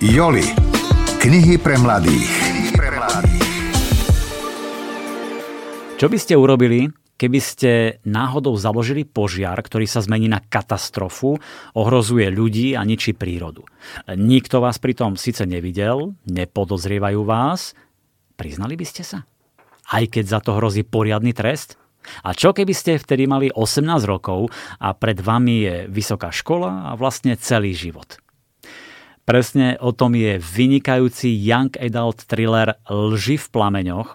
Joli. Knihy pre mladých. Čo by ste urobili, keby ste náhodou založili požiar, ktorý sa zmení na katastrofu, ohrozuje ľudí a ničí prírodu? Nikto vás pritom síce nevidel, nepodozrievajú vás, priznali by ste sa? Aj keď za to hrozí poriadny trest? A čo keby ste vtedy mali 18 rokov a pred vami je vysoká škola a vlastne celý život? Presne o tom je vynikajúci young adult thriller Lži v plameňoch,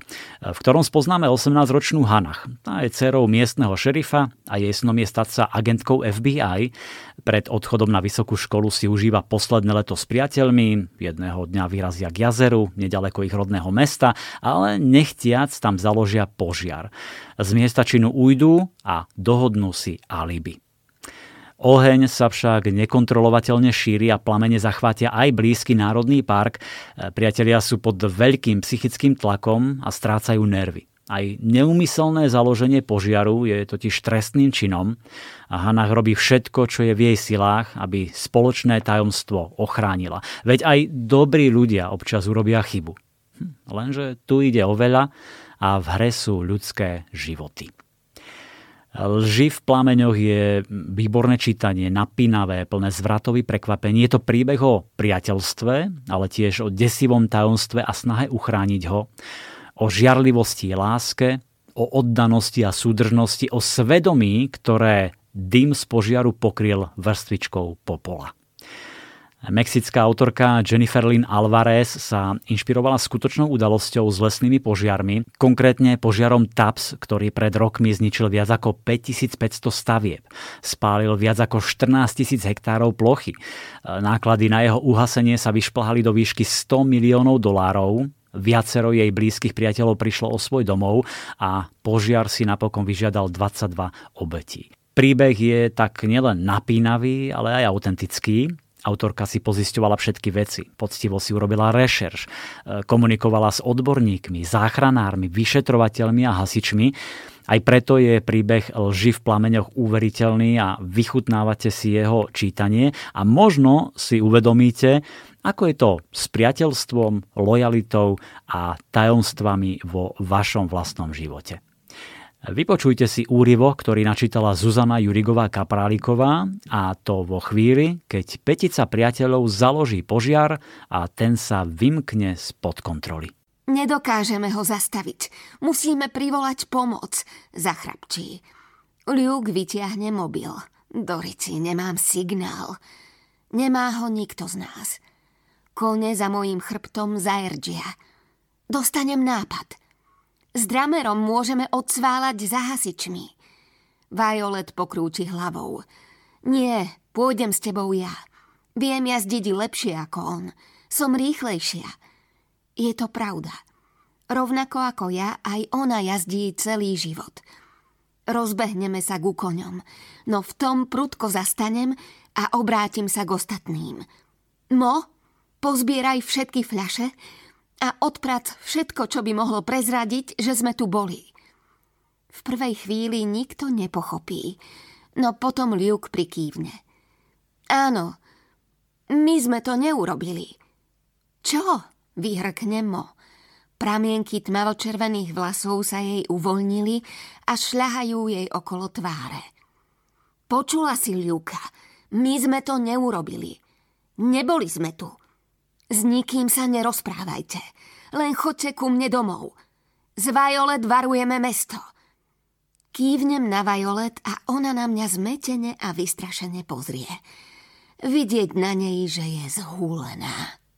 v ktorom spoznáme 18-ročnú Hanach. Tá je dcerou miestneho šerifa a jej snom je stať sa agentkou FBI. Pred odchodom na vysokú školu si užíva posledné leto s priateľmi, jedného dňa vyrazia k jazeru, nedaleko ich rodného mesta, ale nechtiac tam založia požiar. Z miesta činu ujdu a dohodnú si alibi. Oheň sa však nekontrolovateľne šíri a plamene zachvátia aj blízky národný park. Priatelia sú pod veľkým psychickým tlakom a strácajú nervy. Aj neumyselné založenie požiaru je totiž trestným činom a Hanach robí všetko, čo je v jej silách, aby spoločné tajomstvo ochránila. Veď aj dobrí ľudia občas urobia chybu. Hm, lenže tu ide o veľa a v hre sú ľudské životy. Lži v plameňoch je výborné čítanie, napínavé, plné zvratový prekvapení. Je to príbeh o priateľstve, ale tiež o desivom tajomstve a snahe uchrániť ho, o žiarlivosti láske, o oddanosti a súdržnosti, o svedomí, ktoré dym z požiaru pokryl vrstvičkou popola. Mexická autorka Jennifer Lynn Alvarez sa inšpirovala skutočnou udalosťou s lesnými požiarmi, konkrétne požiarom TAPS, ktorý pred rokmi zničil viac ako 5500 stavieb. Spálil viac ako 14 000 hektárov plochy. Náklady na jeho uhasenie sa vyšplhali do výšky 100 miliónov dolárov, Viacero jej blízkych priateľov prišlo o svoj domov a požiar si napokon vyžiadal 22 obetí. Príbeh je tak nielen napínavý, ale aj autentický. Autorka si pozisťovala všetky veci, poctivo si urobila rešerš, e, komunikovala s odborníkmi, záchranármi, vyšetrovateľmi a hasičmi. Aj preto je príbeh lži v plameňoch uveriteľný a vychutnávate si jeho čítanie a možno si uvedomíte, ako je to s priateľstvom, lojalitou a tajomstvami vo vašom vlastnom živote. Vypočujte si úrivo, ktorý načítala Zuzana Jurigová Kapráliková a to vo chvíli, keď petica priateľov založí požiar a ten sa vymkne spod kontroly. Nedokážeme ho zastaviť. Musíme privolať pomoc, zachrapčí. Luke vytiahne mobil. Dorici, nemám signál. Nemá ho nikto z nás. Kone za mojím chrbtom zaerđia. Dostanem nápad – s dramerom môžeme odsválať za hasičmi. Violet pokrúči hlavou. Nie, pôjdem s tebou ja. Viem jazdiť lepšie ako on. Som rýchlejšia. Je to pravda. Rovnako ako ja, aj ona jazdí celý život. Rozbehneme sa ku koňom, no v tom prudko zastanem a obrátim sa k ostatným. Mo, pozbieraj všetky fľaše a odprac všetko, čo by mohlo prezradiť, že sme tu boli. V prvej chvíli nikto nepochopí, no potom Luke prikývne. Áno, my sme to neurobili. Čo? Vyhrkne Mo. Pramienky tmavočervených vlasov sa jej uvoľnili a šľahajú jej okolo tváre. Počula si, Ľuka, my sme to neurobili. Neboli sme tu. S nikým sa nerozprávajte. Len chodte ku mne domov. Z Violet varujeme mesto. Kývnem na Violet a ona na mňa zmetene a vystrašene pozrie. Vidieť na nej, že je zhúlená.